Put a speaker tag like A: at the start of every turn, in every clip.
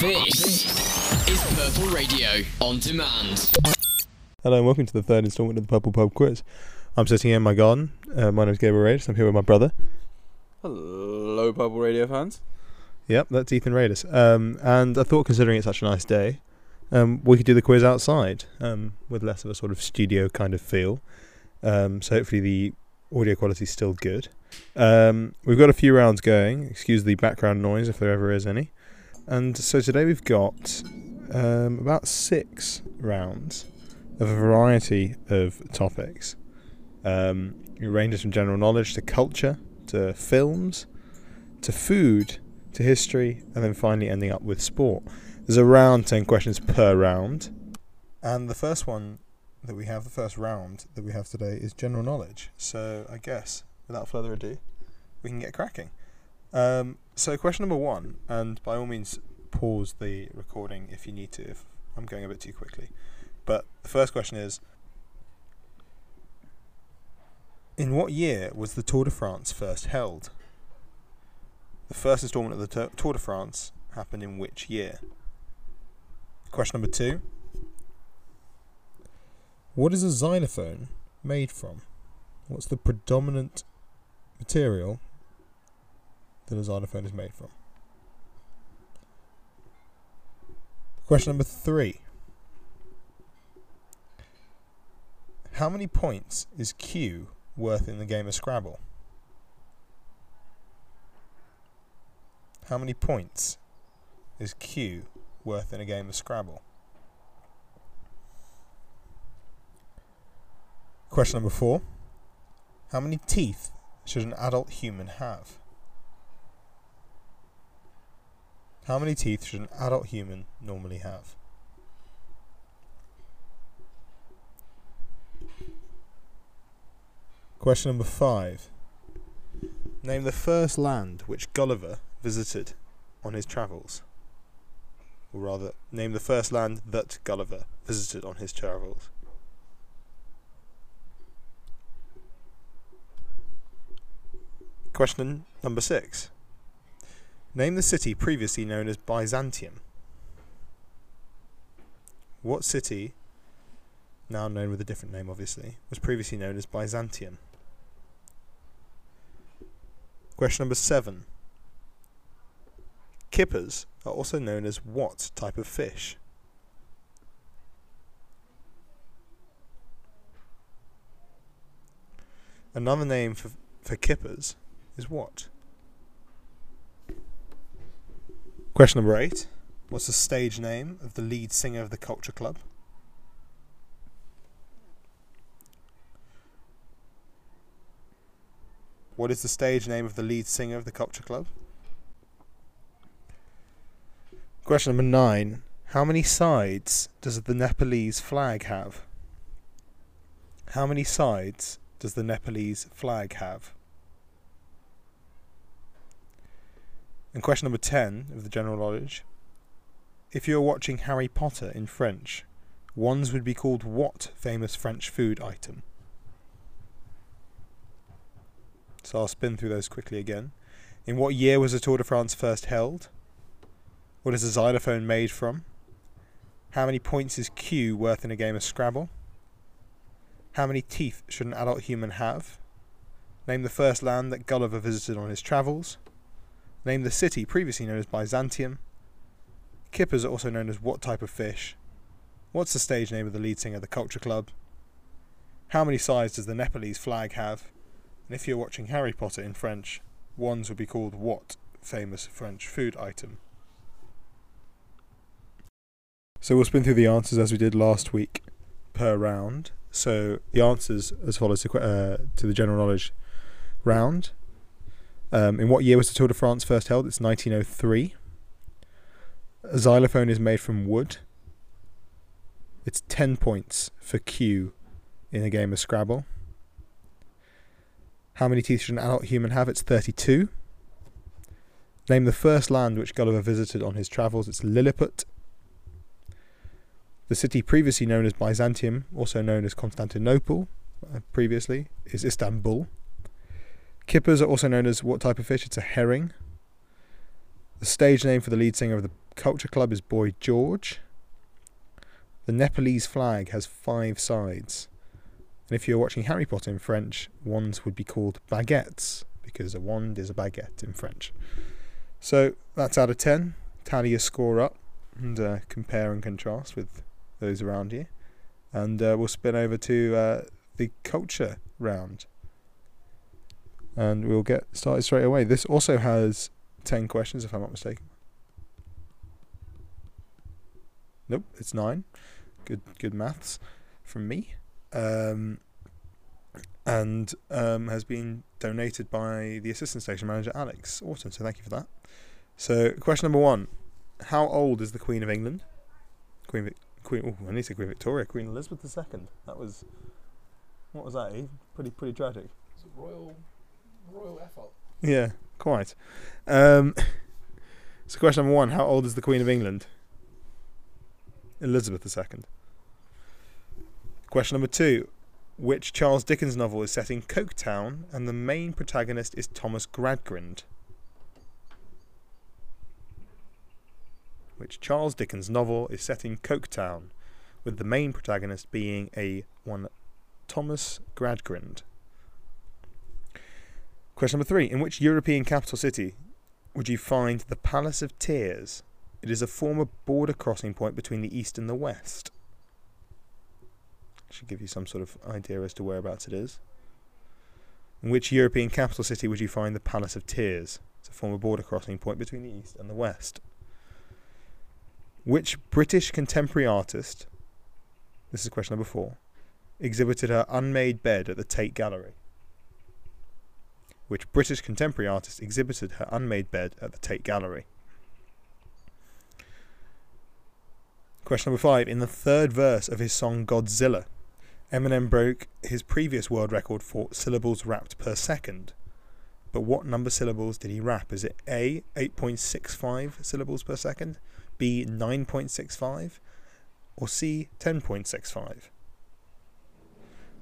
A: This is Purple Radio on demand.
B: Hello and welcome to the third instalment of the Purple Pub Quiz. I'm sitting here in my garden. Uh, my is Gabriel Radis. I'm here with my brother.
C: Hello, Purple Radio fans.
B: Yep, that's Ethan Radis. Um, and I thought, considering it's such a nice day, um, we could do the quiz outside um, with less of a sort of studio kind of feel. Um, so hopefully the audio quality is still good. Um, we've got a few rounds going. Excuse the background noise if there ever is any. And so today we've got um, about six rounds of a variety of topics. Um, it ranges from general knowledge to culture to films to food to history and then finally ending up with sport. There's around 10 questions per round. And the first one that we have, the first round that we have today is general knowledge. So I guess without further ado, we can get cracking. Um, so question number one, and by all means pause the recording if you need to, if I'm going a bit too quickly. But the first question is In what year was the Tour de France first held? The first instalment of the Tour de France happened in which year? Question number two What is a xylophone made from? What's the predominant material that a xylophone is made from? Question number three. How many points is Q worth in the game of Scrabble? How many points is Q worth in a game of Scrabble? Question number four. How many teeth should an adult human have? How many teeth should an adult human normally have? Question number five. Name the first land which Gulliver visited on his travels. Or rather, name the first land that Gulliver visited on his travels. Question number six. Name the city previously known as Byzantium. What city, now known with a different name obviously, was previously known as Byzantium? Question number seven. Kippers are also known as what type of fish? Another name for, for kippers is what? Question number eight. What's the stage name of the lead singer of the Culture Club? What is the stage name of the lead singer of the Culture Club? Question number nine. How many sides does the Nepalese flag have? How many sides does the Nepalese flag have? And question number 10 of the general knowledge. If you are watching Harry Potter in French, ones would be called what famous French food item? So I'll spin through those quickly again. In what year was the Tour de France first held? What is a xylophone made from? How many points is Q worth in a game of Scrabble? How many teeth should an adult human have? Name the first land that Gulliver visited on his travels. Name the city previously known as Byzantium. Kippers are also known as what type of fish? What's the stage name of the lead singer of the Culture Club? How many sides does the Nepalese flag have? And if you're watching Harry Potter in French, ones would be called what famous French food item? So we'll spin through the answers as we did last week per round. So the answers as follows to, uh, to the general knowledge round. Um, in what year was the Tour de France first held? It's 1903. A xylophone is made from wood. It's 10 points for Q in a game of Scrabble. How many teeth should an adult human have? It's 32. Name the first land which Gulliver visited on his travels. It's Lilliput. The city previously known as Byzantium, also known as Constantinople uh, previously, is Istanbul. Kippers are also known as what type of fish? It's a herring. The stage name for the lead singer of the Culture Club is Boy George. The Nepalese flag has five sides. And if you're watching Harry Potter in French, wands would be called baguettes because a wand is a baguette in French. So that's out of 10. Tally your score up and uh, compare and contrast with those around you. And uh, we'll spin over to uh, the culture round. And we'll get started straight away. This also has 10 questions, if I'm not mistaken. Nope, it's 9. Good good maths from me. Um, and um, has been donated by the assistant station manager Alex Orton. So thank you for that. So question number one: How old is the Queen of England? Queen Queen. Oh, I need to say Queen Victoria. Queen Elizabeth II. That was what was that? Eve? Pretty pretty tragic.
D: It's a royal, royal effort.
B: Yeah, quite. Um, so question number one: How old is the Queen of England? Elizabeth II. Question number two: Which Charles Dickens novel is set in Coketown and the main protagonist is Thomas Gradgrind? Which Charles Dickens novel is set in Coketown, with the main protagonist being a one Thomas Gradgrind? Question number three: In which European capital city would you find the Palace of Tears? It is a former border crossing point between the east and the west. Should give you some sort of idea as to whereabouts it is. In which European capital city would you find the Palace of Tears? It's a former border crossing point between the east and the west. Which British contemporary artist, this is question number four, exhibited her unmade bed at the Tate Gallery? Which British contemporary artist exhibited her unmade bed at the Tate Gallery? Question number five. In the third verse of his song Godzilla, Eminem broke his previous world record for syllables rapped per second. But what number syllables did he rap? Is it A, 8.65 syllables per second, B, 9.65, or C, 10.65?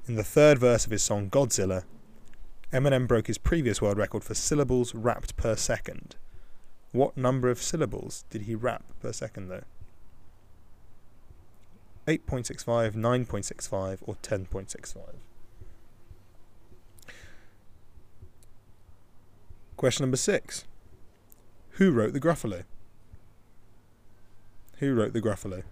B: In the third verse of his song Godzilla, Eminem broke his previous world record for syllables rapped per second. What number of syllables did he rap per second, though? 8.65, 9.65, or 10.65? Question number six. Who wrote the Gruffalo? Who wrote the Gruffalo?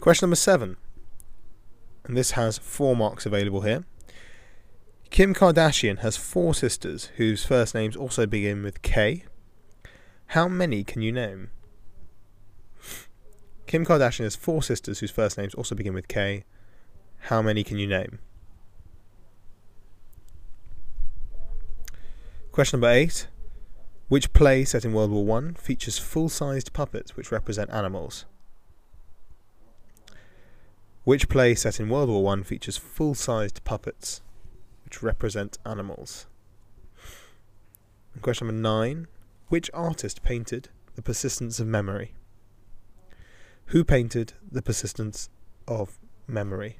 B: Question number seven. And this has four marks available here. Kim Kardashian has four sisters whose first names also begin with K. How many can you name? Kim Kardashian has four sisters whose first names also begin with K. How many can you name? Question number eight. Which play set in World War One features full-sized puppets which represent animals? Which play set in World War One features full-sized puppets which represent animals? And question number nine. Which artist painted The Persistence of Memory? Who painted The Persistence of Memory?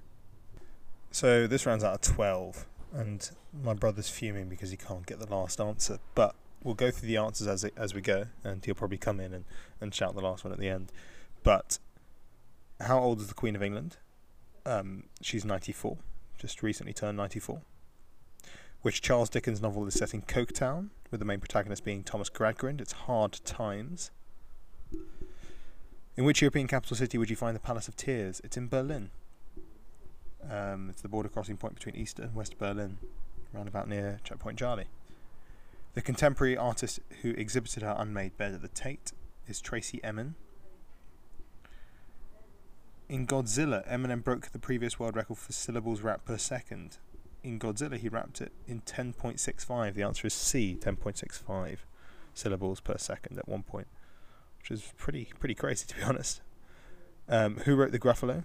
B: So this rounds out of 12, and my brother's fuming because he can't get the last answer. But we'll go through the answers as, as we go, and he'll probably come in and, and shout the last one at the end. But how old is the Queen of England? Um, she's 94, just recently turned 94 which Charles Dickens novel is set in Coketown, with the main protagonist being Thomas Gradgrind. It's Hard Times. In which European capital city would you find the Palace of Tears? It's in Berlin. Um, it's the border crossing point between East and West Berlin, round about near Checkpoint Charlie. The contemporary artist who exhibited her unmade bed at the Tate is Tracey Emin. In Godzilla, Eminem broke the previous world record for syllables rapped per second in Godzilla, he rapped it in 10.65. The answer is C, 10.65 syllables per second at one point, which is pretty pretty crazy to be honest. Um, who wrote the Gruffalo?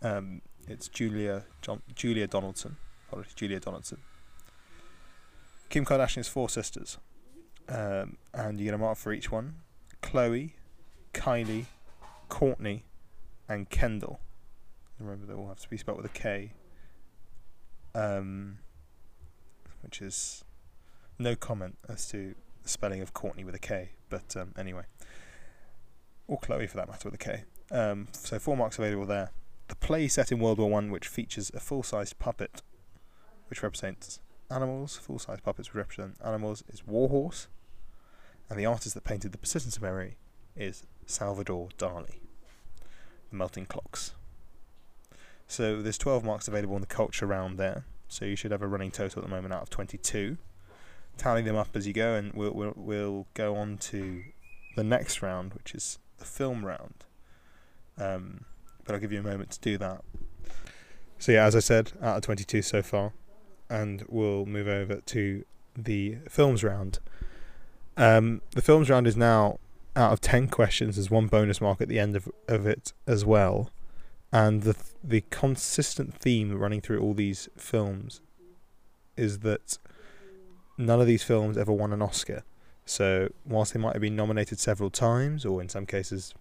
B: Um, it's Julia John, Julia Donaldson. Apologies, Julia Donaldson. Kim Kardashian's four sisters, um, and you get a mark for each one: Khloe, Kylie, Kourtney, and Kendall. Remember, they all have to be spelled with a K um, which is no comment as to the spelling of Courtney with a K, but um, anyway, or Chloe for that matter with a K. Um, so four marks available there. The play set in World War One, which features a full-sized puppet, which represents animals. Full-sized puppets which represent animals is Warhorse, and the artist that painted the Persistence of Memory is Salvador Dali. Melting Clocks. So there's 12 marks available in the culture round there. So you should have a running total at the moment out of 22. Tally them up as you go, and we'll we'll, we'll go on to the next round, which is the film round. Um, but I'll give you a moment to do that. So yeah, as I said, out of 22 so far, and we'll move over to the films round. Um, the films round is now out of 10 questions. There's one bonus mark at the end of, of it as well. And the the consistent theme running through all these films is that none of these films ever won an Oscar. So whilst they might have been nominated several times, or in some cases,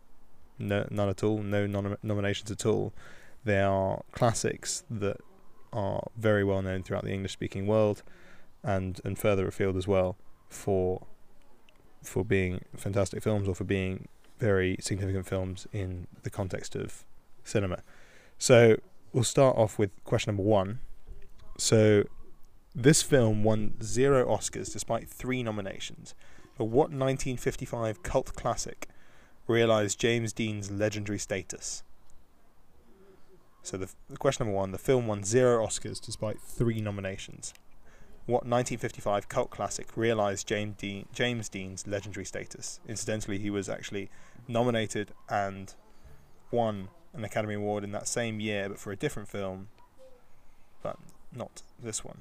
B: no, none at all, no nom- nominations at all, they are classics that are very well known throughout the English-speaking world, and and further afield as well for for being fantastic films or for being very significant films in the context of cinema. So we'll start off with question number one. So this film won zero Oscars despite three nominations. But what 1955 cult classic realized James Dean's legendary status? So the, the question number one: the film won zero Oscars despite three nominations. What 1955 cult classic realized James, Dean, James Dean's legendary status? Incidentally, he was actually nominated and won an Academy Award in that same year, but for a different film, but not this one.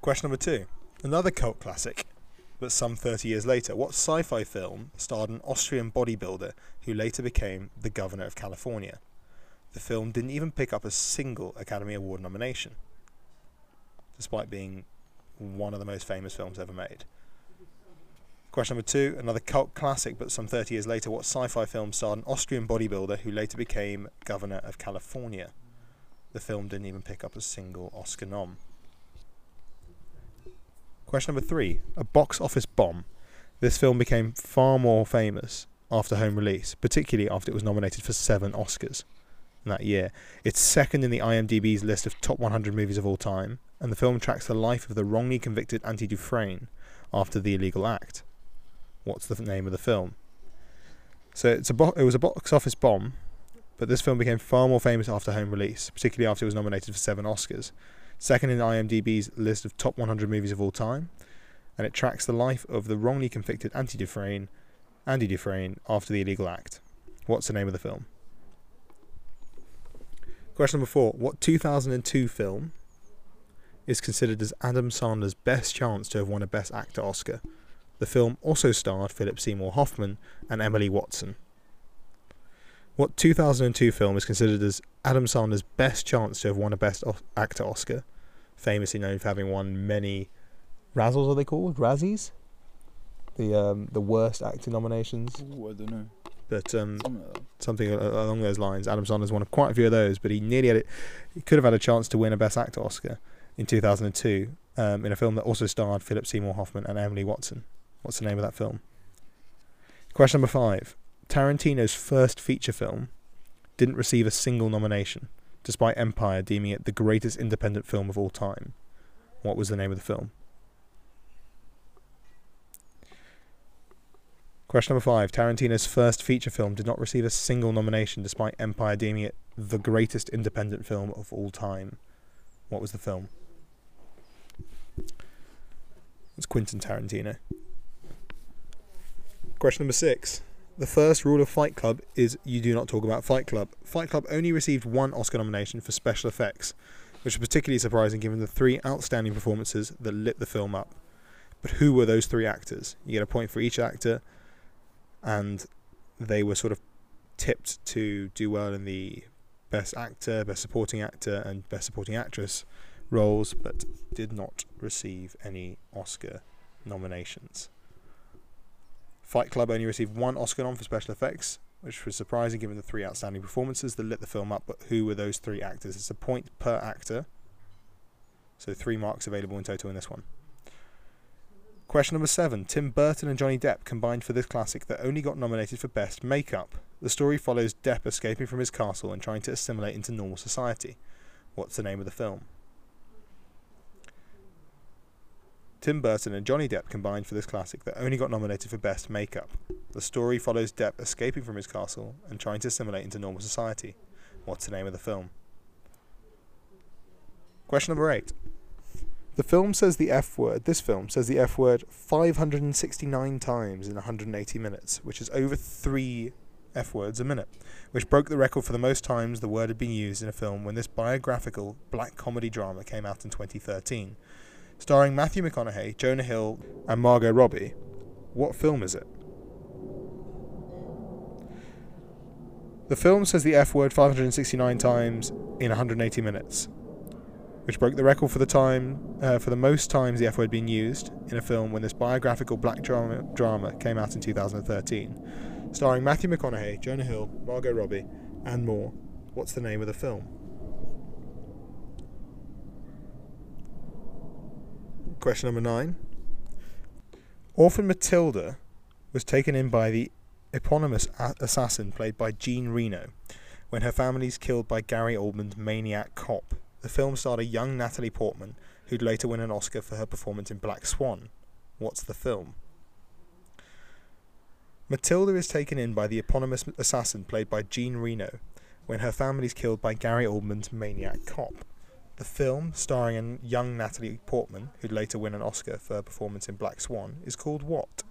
B: Question number two. Another cult classic, but some 30 years later. What sci fi film starred an Austrian bodybuilder who later became the governor of California? The film didn't even pick up a single Academy Award nomination, despite being one of the most famous films ever made. Question number two, another cult classic, but some 30 years later, what sci fi film starred an Austrian bodybuilder who later became governor of California? The film didn't even pick up a single Oscar nom. Question number three, a box office bomb. This film became far more famous after home release, particularly after it was nominated for seven Oscars that year. It's second in the IMDb's list of top 100 movies of all time, and the film tracks the life of the wrongly convicted Andy Dufresne after the illegal act. What's the name of the film? So it's a bo- it was a box office bomb, but this film became far more famous after home release, particularly after it was nominated for seven Oscars. Second in IMDb's list of top 100 movies of all time, and it tracks the life of the wrongly convicted Andy Dufresne, Andy Dufresne after the illegal act. What's the name of the film? Question number four: What 2002 film is considered as Adam Sandler's best chance to have won a Best Actor Oscar? The film also starred Philip Seymour Hoffman and Emily Watson. What 2002 film is considered as Adam Sandler's best chance to have won a Best o- Actor Oscar? Famously known for having won many Razzles, are they called? Razzies? The um, the worst acting nominations.
C: Ooh, I don't know.
B: But um,
C: Something like that.
B: something a- along those lines. Adam Sandler's won quite a few of those, but he nearly had it. He could have had a chance to win a Best Actor Oscar in 2002 um, in a film that also starred Philip Seymour Hoffman and Emily Watson. What's the name of that film? Question number five. Tarantino's first feature film didn't receive a single nomination, despite Empire deeming it the greatest independent film of all time. What was the name of the film? Question number five. Tarantino's first feature film did not receive a single nomination, despite Empire deeming it the greatest independent film of all time. What was the film? It's Quentin Tarantino. Question number six. The first rule of Fight Club is you do not talk about Fight Club. Fight Club only received one Oscar nomination for special effects, which is particularly surprising given the three outstanding performances that lit the film up. But who were those three actors? You get a point for each actor, and they were sort of tipped to do well in the Best Actor, Best Supporting Actor, and Best Supporting Actress roles, but did not receive any Oscar nominations. Fight Club only received one Oscar nom for special effects, which was surprising given the three outstanding performances that lit the film up. But who were those three actors? It's a point per actor. So three marks available in total in this one. Question number seven. Tim Burton and Johnny Depp combined for this classic that only got nominated for Best Makeup. The story follows Depp escaping from his castle and trying to assimilate into normal society. What's the name of the film? Tim Burton and Johnny Depp combined for this classic that only got nominated for Best Makeup. The story follows Depp escaping from his castle and trying to assimilate into normal society. What's the name of the film? Question number eight. The film says the F word, this film says the F word 569 times in 180 minutes, which is over three F words a minute, which broke the record for the most times the word had been used in a film when this biographical black comedy drama came out in 2013. Starring Matthew McConaughey, Jonah Hill, and Margot Robbie. What film is it? The film says the F word 569 times in 180 minutes, which broke the record for the time uh, for the most times the F word being used in a film when this biographical black drama, drama came out in 2013. Starring Matthew McConaughey, Jonah Hill, Margot Robbie, and more. What's the name of the film? Question number nine. Orphan Matilda was taken in by the eponymous assassin played by Jean Reno when her family is killed by Gary Oldman's maniac cop. The film starred a young Natalie Portman who'd later win an Oscar for her performance in Black Swan. What's the film? Matilda is taken in by the eponymous assassin played by Jean Reno when her family is killed by Gary Oldman's maniac cop. The film, starring a young Natalie Portman, who'd later win an Oscar for her performance in Black Swan, is called what?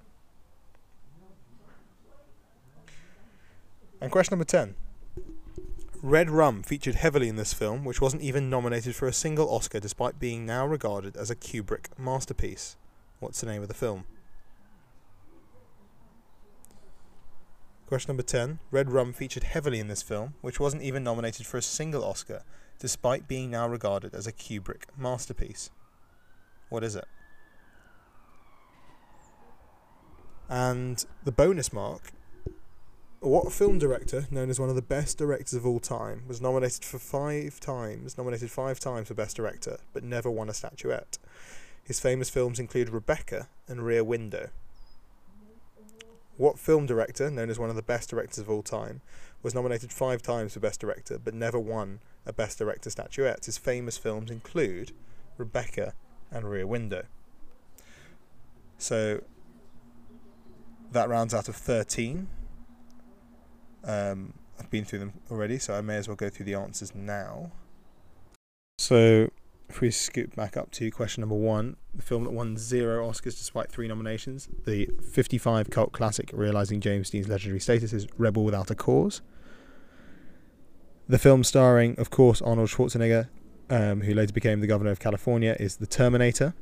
B: And question number 10. Red Rum featured heavily in this film, which wasn't even nominated for a single Oscar despite being now regarded as a Kubrick masterpiece. What's the name of the film? Question number 10. Red Rum featured heavily in this film, which wasn't even nominated for a single Oscar despite being now regarded as a Kubrick masterpiece. What is it? And the bonus mark what film director, known as one of the best directors of all time, was nominated for five times, nominated five times for Best Director, but never won a statuette? His famous films include Rebecca and Rear Window. What film director, known as one of the best directors of all time, was nominated five times for Best Director, but never won a Best Director statuette? His famous films include Rebecca and Rear Window. So that rounds out of 13. Um, I've been through them already, so I may as well go through the answers now. So, if we scoot back up to question number one, the film that won zero Oscars despite three nominations, the 55 cult classic realizing James Dean's legendary status is Rebel Without a Cause. The film starring, of course, Arnold Schwarzenegger, um, who later became the governor of California, is The Terminator.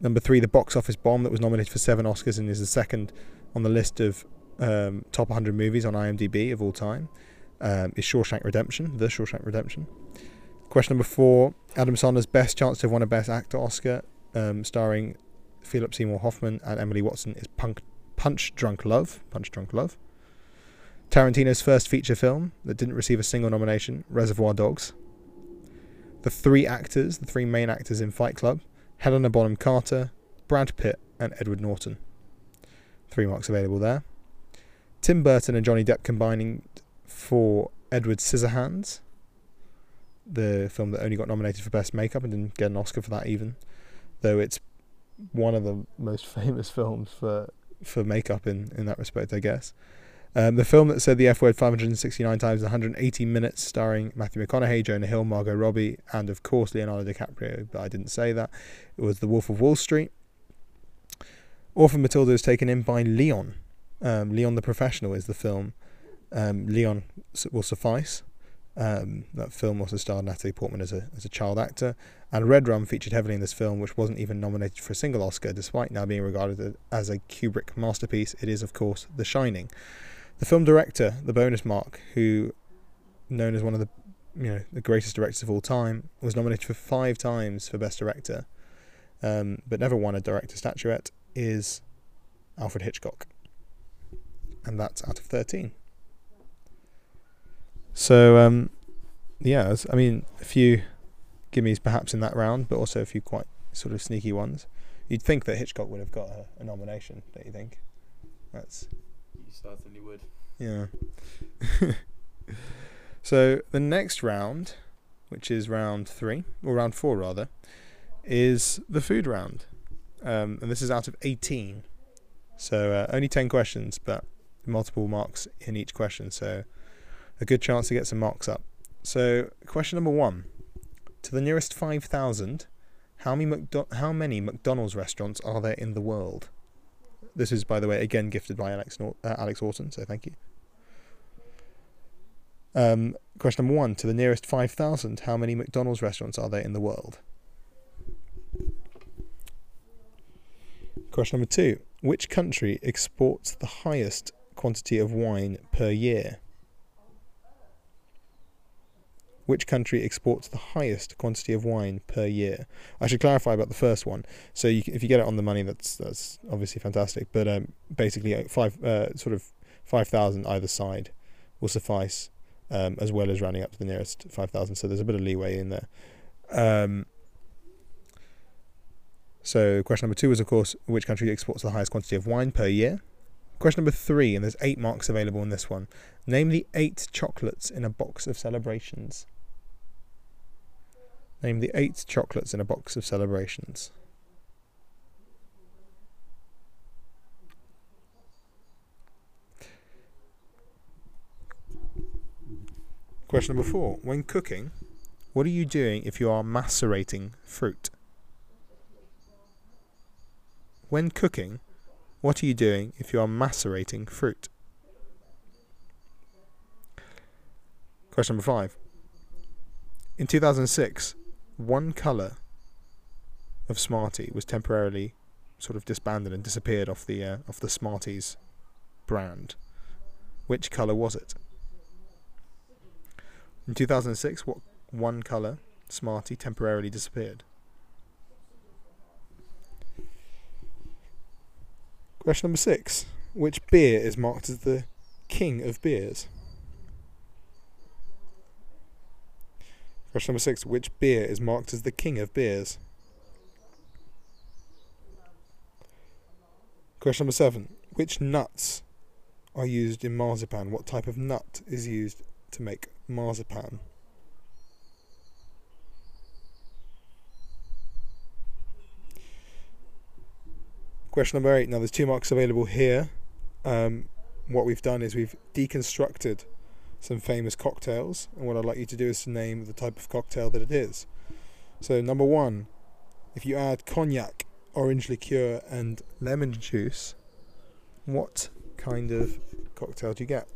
B: Number three, the box office bomb that was nominated for seven Oscars and is the second on the list of um, top 100 movies on IMDb of all time um, is Shawshank Redemption, The Shawshank Redemption. Question number four Adam Sandler's best chance to have won a Best Actor Oscar, um, starring Philip Seymour Hoffman and Emily Watson, is Punk, Punch Drunk Love. Punch Drunk Love. Tarantino's first feature film that didn't receive a single nomination, Reservoir Dogs. The three actors, the three main actors in Fight Club, Helena Bonham Carter, Brad Pitt, and Edward Norton. Three marks available there. Tim Burton and Johnny Depp combining for Edward Scissorhands, the film that only got nominated for Best Makeup and didn't get an Oscar for that even, though it's one of the most famous films for for makeup in, in that respect, I guess. Um, the film that said the F word 569 times in 180 minutes, starring Matthew McConaughey, Jonah Hill, Margot Robbie, and of course Leonardo DiCaprio, but I didn't say that. It was The Wolf of Wall Street. Orphan Matilda is taken in by Leon, um, Leon the Professional is the film. Um, Leon will suffice. Um, that film also starred Natalie Portman as a as a child actor, and Red Rum featured heavily in this film, which wasn't even nominated for a single Oscar, despite now being regarded as a Kubrick masterpiece. It is, of course, The Shining. The film director, the bonus mark, who known as one of the you know the greatest directors of all time, was nominated for five times for Best Director, um, but never won a director statuette. Is Alfred Hitchcock and that's out of 13. So, um, yeah, I mean, a few gimmies perhaps in that round, but also a few quite sort of sneaky ones. You'd think that Hitchcock would have got a, a nomination, don't you think? That's
C: You certainly would.
B: yeah. so the next round, which is round three or round four rather, is the food round, um, and this is out of eighteen. So uh, only ten questions, but multiple marks in each question. So a good chance to get some marks up. So question number one: To the nearest five thousand, how many McDo- how many McDonald's restaurants are there in the world? This is, by the way, again gifted by Alex Nor- uh, Alex Orton. So thank you. Um, question number one: To the nearest five thousand, how many McDonald's restaurants are there in the world? Question number two: Which country exports the highest quantity of wine per year? Which country exports the highest quantity of wine per year? I should clarify about the first one. So, you, if you get it on the money, that's that's obviously fantastic. But um, basically, uh, five uh, sort of five thousand either side will suffice, um, as well as rounding up to the nearest five thousand. So there's a bit of leeway in there. Um, so question number two is, of course, which country exports the highest quantity of wine per year? Question number three, and there's eight marks available in this one. Name the eight chocolates in a box of celebrations. Name the eight chocolates in a box of celebrations. Question number four. When cooking, what are you doing if you are macerating fruit? When cooking, what are you doing if you are macerating fruit? Question number five. In 2006, one colour of Smartie was temporarily sort of disbanded and disappeared off the uh, off the Smarties brand. Which colour was it? In 2006, what one colour Smartie temporarily disappeared? Question number six. Which beer is marked as the king of beers? Question number six. Which beer is marked as the king of beers? Question number seven. Which nuts are used in marzipan? What type of nut is used to make marzipan? Question number eight. Now, there's two marks available here. Um, what we've done is we've deconstructed some famous cocktails, and what I'd like you to do is to name the type of cocktail that it is. So, number one, if you add cognac, orange liqueur, and lemon juice, what kind of cocktail do you get?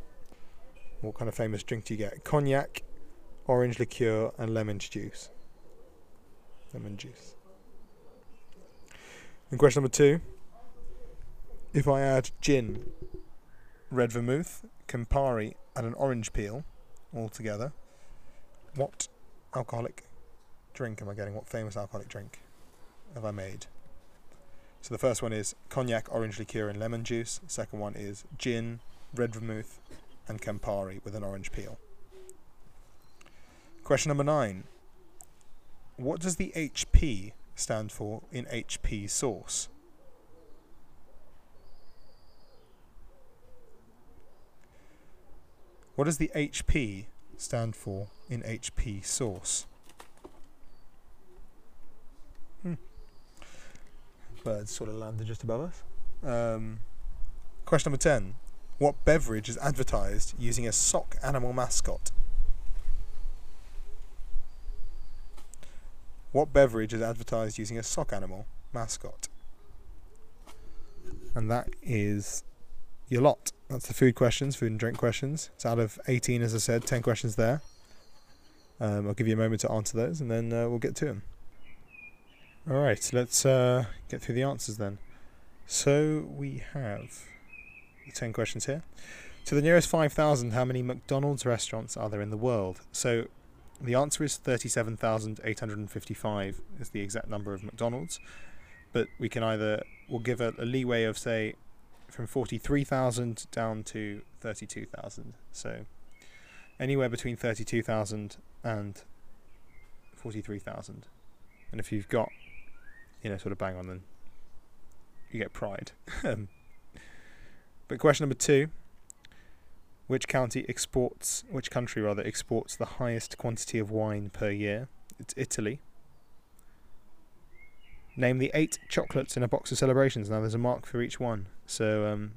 B: What kind of famous drink do you get? Cognac, orange liqueur, and lemon juice. Lemon juice. And question number two if I add gin, red vermouth, Campari, and an orange peel all together, what alcoholic drink am I getting? What famous alcoholic drink have I made? So the first one is cognac, orange liqueur, and lemon juice. Second one is gin, red vermouth, and Campari with an orange peel. Question number nine. What does the HP stand for in HP sauce? What does the HP stand for in HP sauce? Hmm. Birds sort of landed just above us. Um, question number 10. What beverage is advertised using a sock animal mascot? What beverage is advertised using a sock animal mascot? And that is your lot. That's the food questions, food and drink questions. It's out of 18, as I said, 10 questions there. Um, I'll give you a moment to answer those and then uh, we'll get to them. All right, let's uh, get through the answers then. So we have the 10 questions here. To the nearest 5,000, how many McDonald's restaurants are there in the world? So the answer is 37,855 is the exact number of McDonald's. But we can either, we'll give a, a leeway of, say, from 43,000 down to 32,000. So anywhere between 32,000 and 43,000. And if you've got, you know, sort of bang on, then you get pride. But question number two Which county exports, which country rather, exports the highest quantity of wine per year? It's Italy. Name the eight chocolates in a box of celebrations. Now there's a mark for each one. So, um,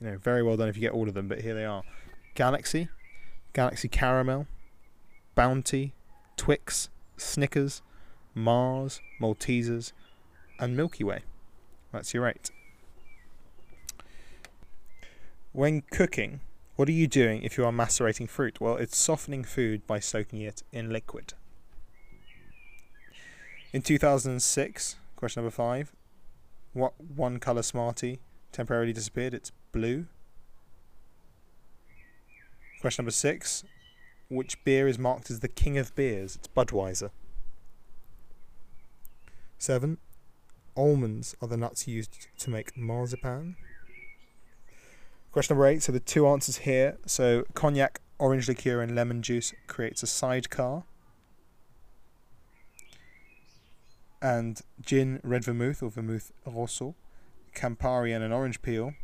B: you know, very well done if you get all of them, but here they are Galaxy, Galaxy Caramel, Bounty, Twix, Snickers, Mars, Maltesers, and Milky Way. That's your eight. When cooking, what are you doing if you are macerating fruit? Well, it's softening food by soaking it in liquid. In 2006, question number five, what one colour Smartie temporarily disappeared? It's blue. Question number six, which beer is marked as the king of beers? It's Budweiser. Seven, almonds are the nuts used to make marzipan. Question number eight. So the two answers here. So cognac, orange liqueur, and lemon juice creates a sidecar. And gin, red vermouth or vermouth rosso, Campari, and an orange peel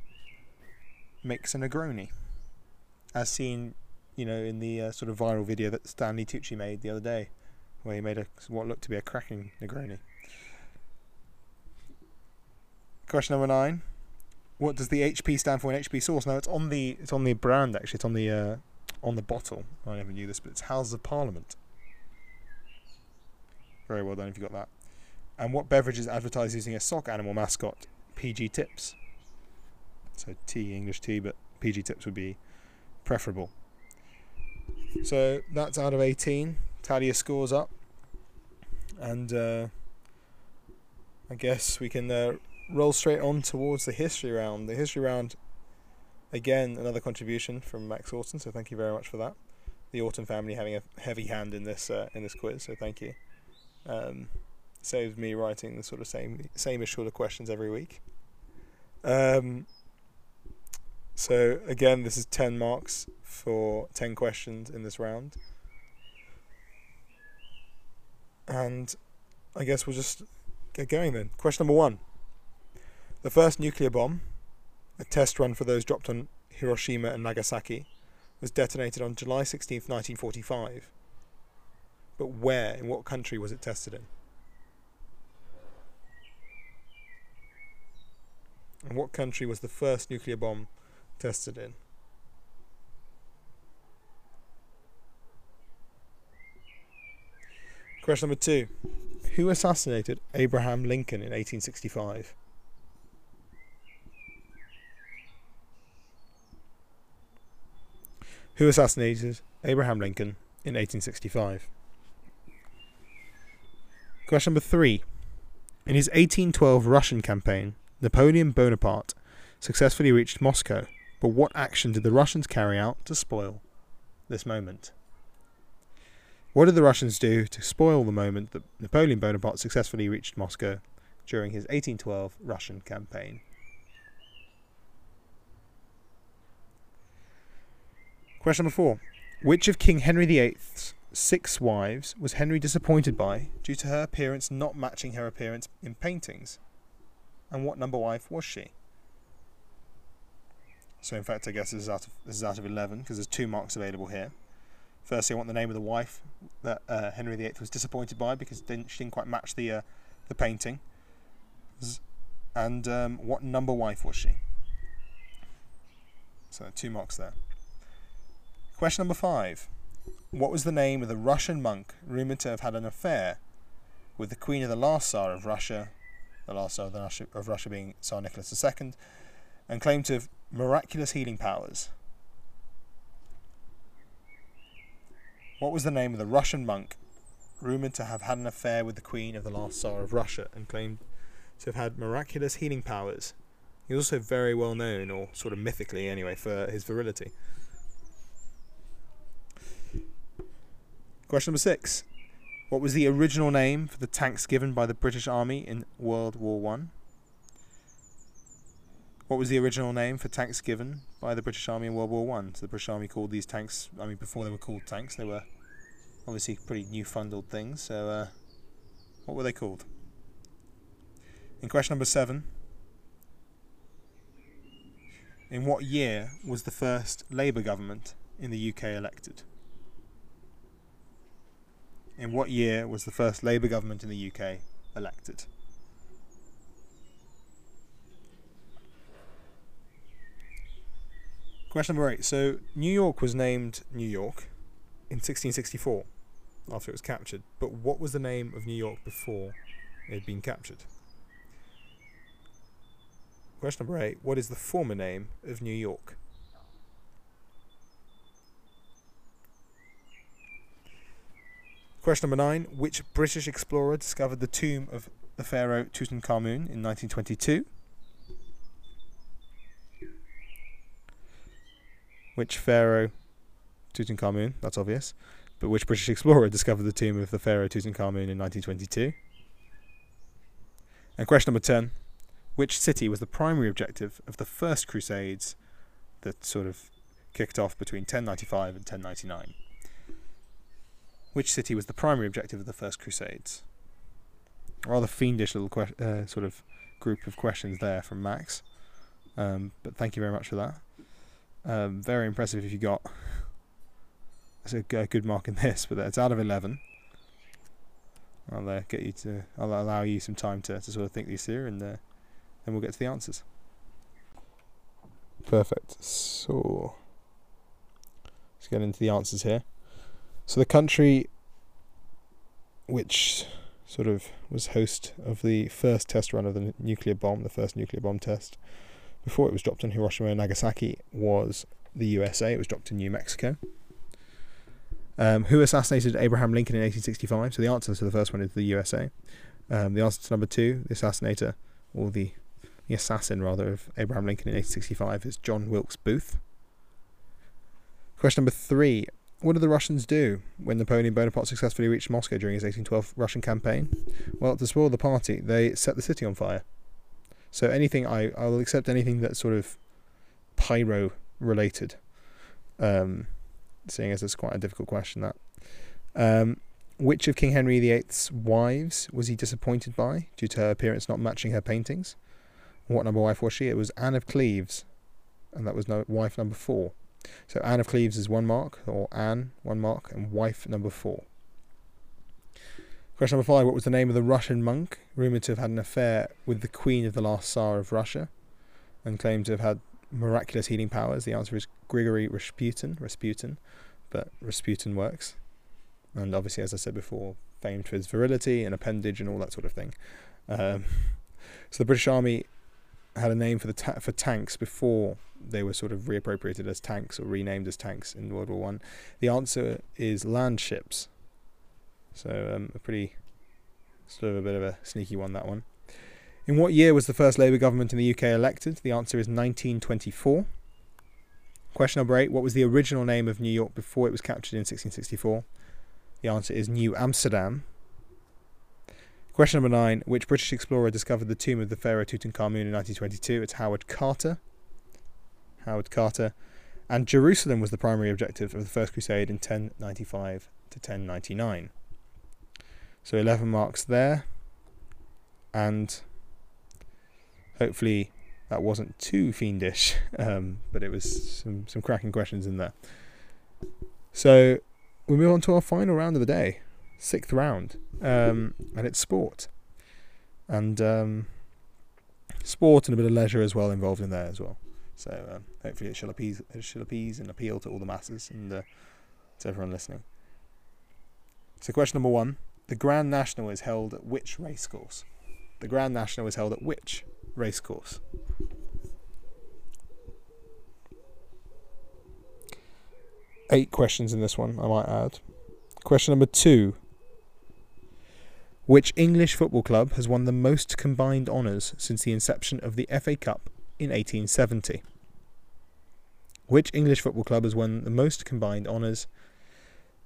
B: mix a Negroni. As seen, you know, in the uh, sort of viral video that Stanley Tucci made the other day, where he made a what looked to be a cracking Negroni. Question number nine. What does the HP stand for in HP sauce? Now it's on the it's on the brand actually. It's on the uh, on the bottle. I never knew this, but it's Houses of Parliament. Very well done if you got that. And what beverage is advertised using a sock animal mascot? PG Tips. So tea, English tea, but PG Tips would be preferable. So that's out of 18. Talia scores up. And uh, I guess we can uh, roll straight on towards the history round. The history round, again, another contribution from Max Orton, so thank you very much for that. The Orton family having a heavy hand in this uh, in this quiz, so thank you. Um, saves me writing the sort of same same as shorter questions every week. Um, so again, this is ten marks for ten questions in this round, and I guess we'll just get going then. Question number one. The first nuclear bomb, a test run for those dropped on Hiroshima and Nagasaki, was detonated on July 16, 1945. But where, in what country was it tested in? And what country was the first nuclear bomb tested in? Question number two. Who assassinated Abraham Lincoln in 1865? Who assassinated Abraham Lincoln in 1865? Question number three. In his 1812 Russian campaign, Napoleon Bonaparte successfully reached Moscow, but what action did the Russians carry out to spoil this moment? What did the Russians do to spoil the moment that Napoleon Bonaparte successfully reached Moscow during his 1812 Russian campaign? Question number four. Which of King Henry VIII's six wives was Henry disappointed by due to her appearance not matching her appearance in paintings? And what number wife was she? So in fact, I guess this is out of this is out of eleven because there's two marks available here. Firstly, I want the name of the wife that uh, Henry VIII was disappointed by because didn't, she didn't quite match the uh, the painting. And um, what number wife was she? So two marks there. Question number five. What was the name of the Russian monk rumoured to have had an affair with the Queen of the last Tsar of Russia, the last Tsar of Russia, of Russia being Tsar Nicholas II, and claimed to have miraculous healing powers? What was the name of the Russian monk rumoured to have had an affair with the Queen of the last Tsar of Russia and claimed to have had miraculous healing powers? He was also very well known, or sort of mythically anyway, for his virility. Question number six. What was the original name for the tanks given by the British Army in World War One? What was the original name for tanks given by the British Army in World War One? So the British Army called these tanks. I mean, before they were called tanks, they were obviously pretty newfangled things. So, uh, what were they called? In question number seven, in what year was the first Labour government in the UK elected? In what year was the first Labour government in the UK elected? Question number eight. So, New York was named New York in 1664 after it was captured, but what was the name of New York before it had been captured? Question number eight. What is the former name of New York? Question number nine. Which British explorer discovered the tomb of the pharaoh Tutankhamun in 1922? Which pharaoh Tutankhamun, that's obvious, but which British explorer discovered the tomb of the pharaoh Tutankhamun in 1922? And question number 10. Which city was the primary objective of the first crusades that sort of kicked off between 1095 and 1099? Which city was the primary objective of the first crusades? A rather fiendish little que- uh, sort of group of questions there from Max. Um, but thank you very much for that. Um, very impressive if you got that's a good mark in this, but it's out of 11. I'll uh, get you to, I'll allow you some time to, to sort of think these through and uh, then we'll get to the answers. Perfect. So, let's get into the answers here. So, the country which sort of was host of the first test run of the nuclear bomb, the first nuclear bomb test, before it was dropped on Hiroshima and Nagasaki, was the USA. It was dropped in New Mexico. Um, who assassinated Abraham Lincoln in 1865? So the answer to the first one is the USA. Um, the answer to number two, the assassinator, or the, the assassin rather, of Abraham Lincoln in 1865 is John Wilkes Booth. Question number three. What did the Russians do when Napoleon Bonaparte successfully reached Moscow during his 1812 Russian campaign? Well, to spoil the party, they set the city on fire. So anything I I will accept anything that's sort of pyro related. Um, seeing as it's quite a difficult question that. Um, which of King Henry VIII's wives was he disappointed by due to her appearance not matching her paintings? What number wife was she? It was Anne of Cleves, and that was no, wife number four. So Anne of Cleves is one mark, or Anne one mark, and wife number four. Question number five: What was the name of the Russian monk rumored to have had an affair with the Queen of the last Tsar of Russia, and claimed to have had miraculous healing powers? The answer is Grigory Rasputin. Rasputin, but Rasputin works, and obviously, as I said before, famed for his virility and appendage and all that sort of thing. Um, so the British Army had a name for the ta- for tanks before they were sort of reappropriated as tanks or renamed as tanks in World War One. The answer is land ships. So um, a pretty sort of a bit of a sneaky one that one. In what year was the first Labour government in the UK elected? The answer is 1924. Question number eight: What was the original name of New York before it was captured in 1664? The answer is New Amsterdam. Question number nine: Which British explorer discovered the tomb of the pharaoh Tutankhamun in 1922? It's Howard Carter. Howard Carter, and Jerusalem was the primary objective of the First Crusade in 1095 to 1099. So 11 marks there, and hopefully that wasn't too fiendish, um, but it was some some cracking questions in there. So we move on to our final round of the day, sixth round, um, and it's sport, and um, sport and a bit of leisure as well involved in there as well. So um, hopefully it shall appease it shall appease and appeal to all the masses and uh, to everyone listening. So question number one: The Grand National is held at which racecourse? The Grand National is held at which racecourse? Eight questions in this one, I might add. Question number two. Which English football club has won the most combined honours since the inception of the FA Cup in 1870? Which English football club has won the most combined honours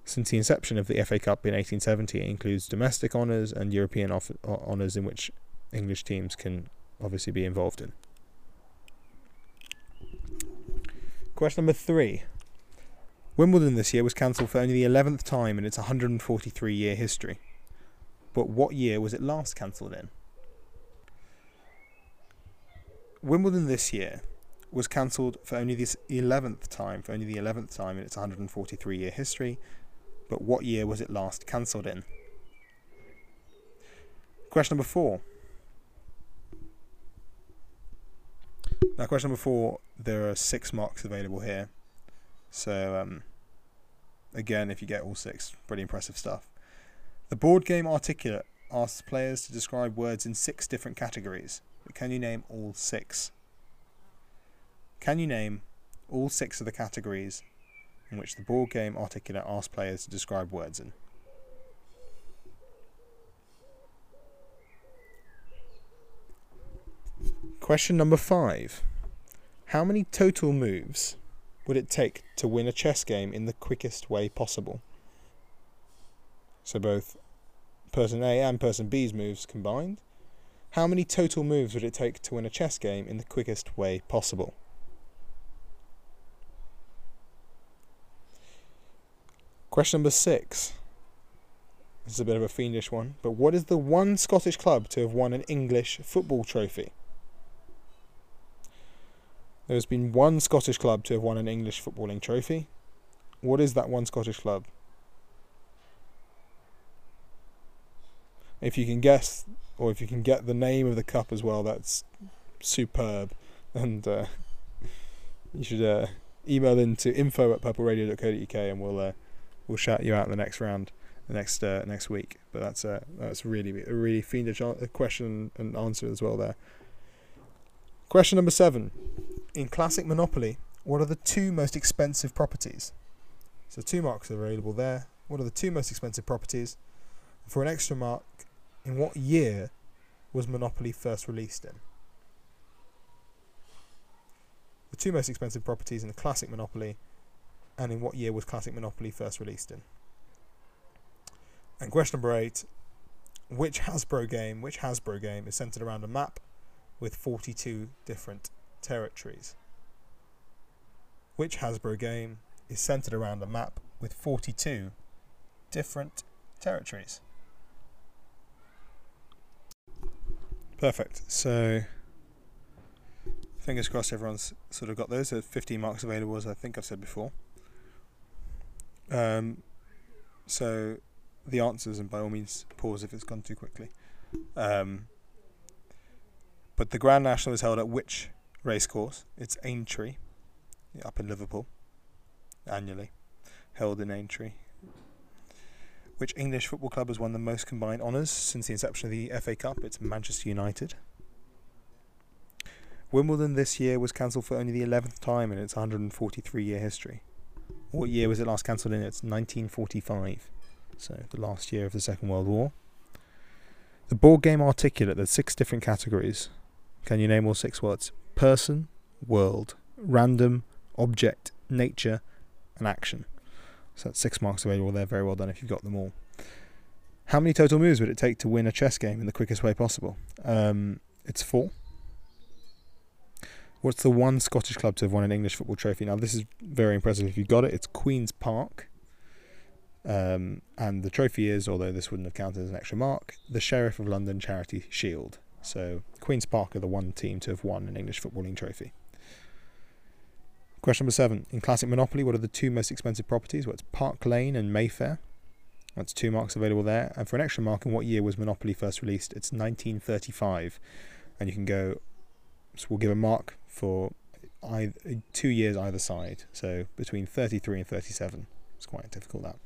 B: since the inception of the FA Cup in 1870? It includes domestic honours and European off- uh, honours in which English teams can obviously be involved in. Question number three. Wimbledon this year was cancelled for only the 11th time in its 143 year history. But what year was it last cancelled in? Wimbledon this year was cancelled for only this 11th time, for only the 11th time in its 143 year history. But what year was it last cancelled in? Question number four. Now, question number four, there are six marks available here. So, um, again, if you get all six, pretty impressive stuff. The board game Articulate asks players to describe words in six different categories. But can you name all six? Can you name all six of the categories in which the board game Articulate asks players to describe words in? Question number five. How many total moves would it take to win a chess game in the quickest way possible? So both person A and person B's moves combined. How many total moves would it take to win a chess game in the quickest way possible? Question number six. This is a bit of a fiendish one, but what is the one Scottish club to have won an English football trophy? There's been one Scottish club to have won an English footballing trophy. What is that one Scottish club? If you can guess, or if you can get the name of the cup as well, that's superb. And uh, you should uh, email in to info at purpleradio.co.uk and we'll uh, we'll shout you out in the next round, the next uh, next week. But that's uh, that's really a really fiendish question and answer as well there. Question number seven in classic Monopoly, what are the two most expensive properties? So two marks are available there. What are the two most expensive properties? For an extra mark, in what year was Monopoly first released in? The two most expensive properties in the classic Monopoly, and in what year was classic Monopoly first released in? And question number eight, which Hasbro game, which Hasbro game is centered around a map with 42 different territories. Which Hasbro game is centered around a map with 42 different territories? Perfect. So, fingers crossed everyone's sort of got those. There's 15 marks available, as I think I've said before. Um, so, the answers, and by all means, pause if it's gone too quickly. Um, but the Grand National is held at which racecourse. It's Aintree, up in Liverpool, annually, held in Aintree. Which English football club has won the most combined honours since the inception of the FA Cup? It's Manchester United. Wimbledon this year was cancelled for only the 11th time in its 143 year history. What year was it last cancelled in? It's 1945, so the last year of the Second World War. The board game Articulate, there's six different categories. Can you name all six words? person, world, random, object, nature, and action. So that's six marks available there. Very well done if you've got them all. How many total moves would it take to win a chess game in the quickest way possible? Um, it's four. What's the one Scottish club to have won an English football trophy? Now, this is very impressive if you got it. It's Queen's Park. Um, and the trophy is, although this wouldn't have counted as an extra mark, the Sheriff of London Charity Shield. So Queen's Park are the one team to have won an English footballing trophy. Question number seven. In classic Monopoly, what are the two most expensive properties? Well, it's Park Lane and Mayfair. That's two marks available there. And for an extra mark, in what year was Monopoly first released? It's 1935. And you can go, so we'll give a mark for either, two years either side. So between 33 and 37. It's quite difficult that.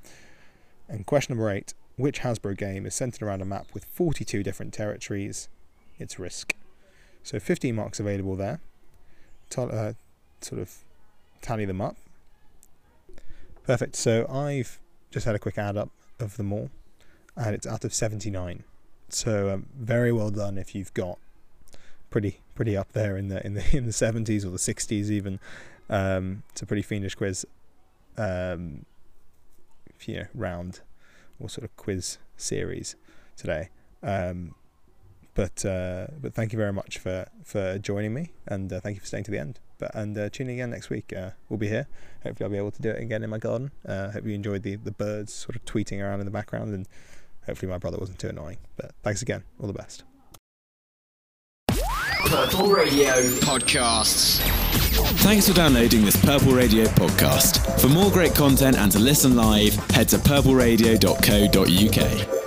B: And question number eight. Which Hasbro game is centered around a map with 42 different territories its risk. So 15 marks available there. uh, sort of tally them up. Perfect. So I've just had a quick add up of them all, and it's out of 79. So um, very well done if you've got pretty pretty up there in the in the in the 70s or the 60s even. Um, it's a pretty fiendish quiz, um, you know, round or sort of quiz series today. Um, but uh, but thank you very much for for joining me, and uh, thank you for staying to the end. But and uh, tune in again next week. Uh, we'll be here. Hopefully, I'll be able to do it again in my garden. Uh, hope you enjoyed the the birds sort of tweeting around in the background, and hopefully my brother wasn't too annoying. But thanks again. All the best.
A: Purple Radio Podcasts.
E: Thanks for downloading this Purple Radio podcast. For more great content and to listen live, head to purpleradio.co.uk.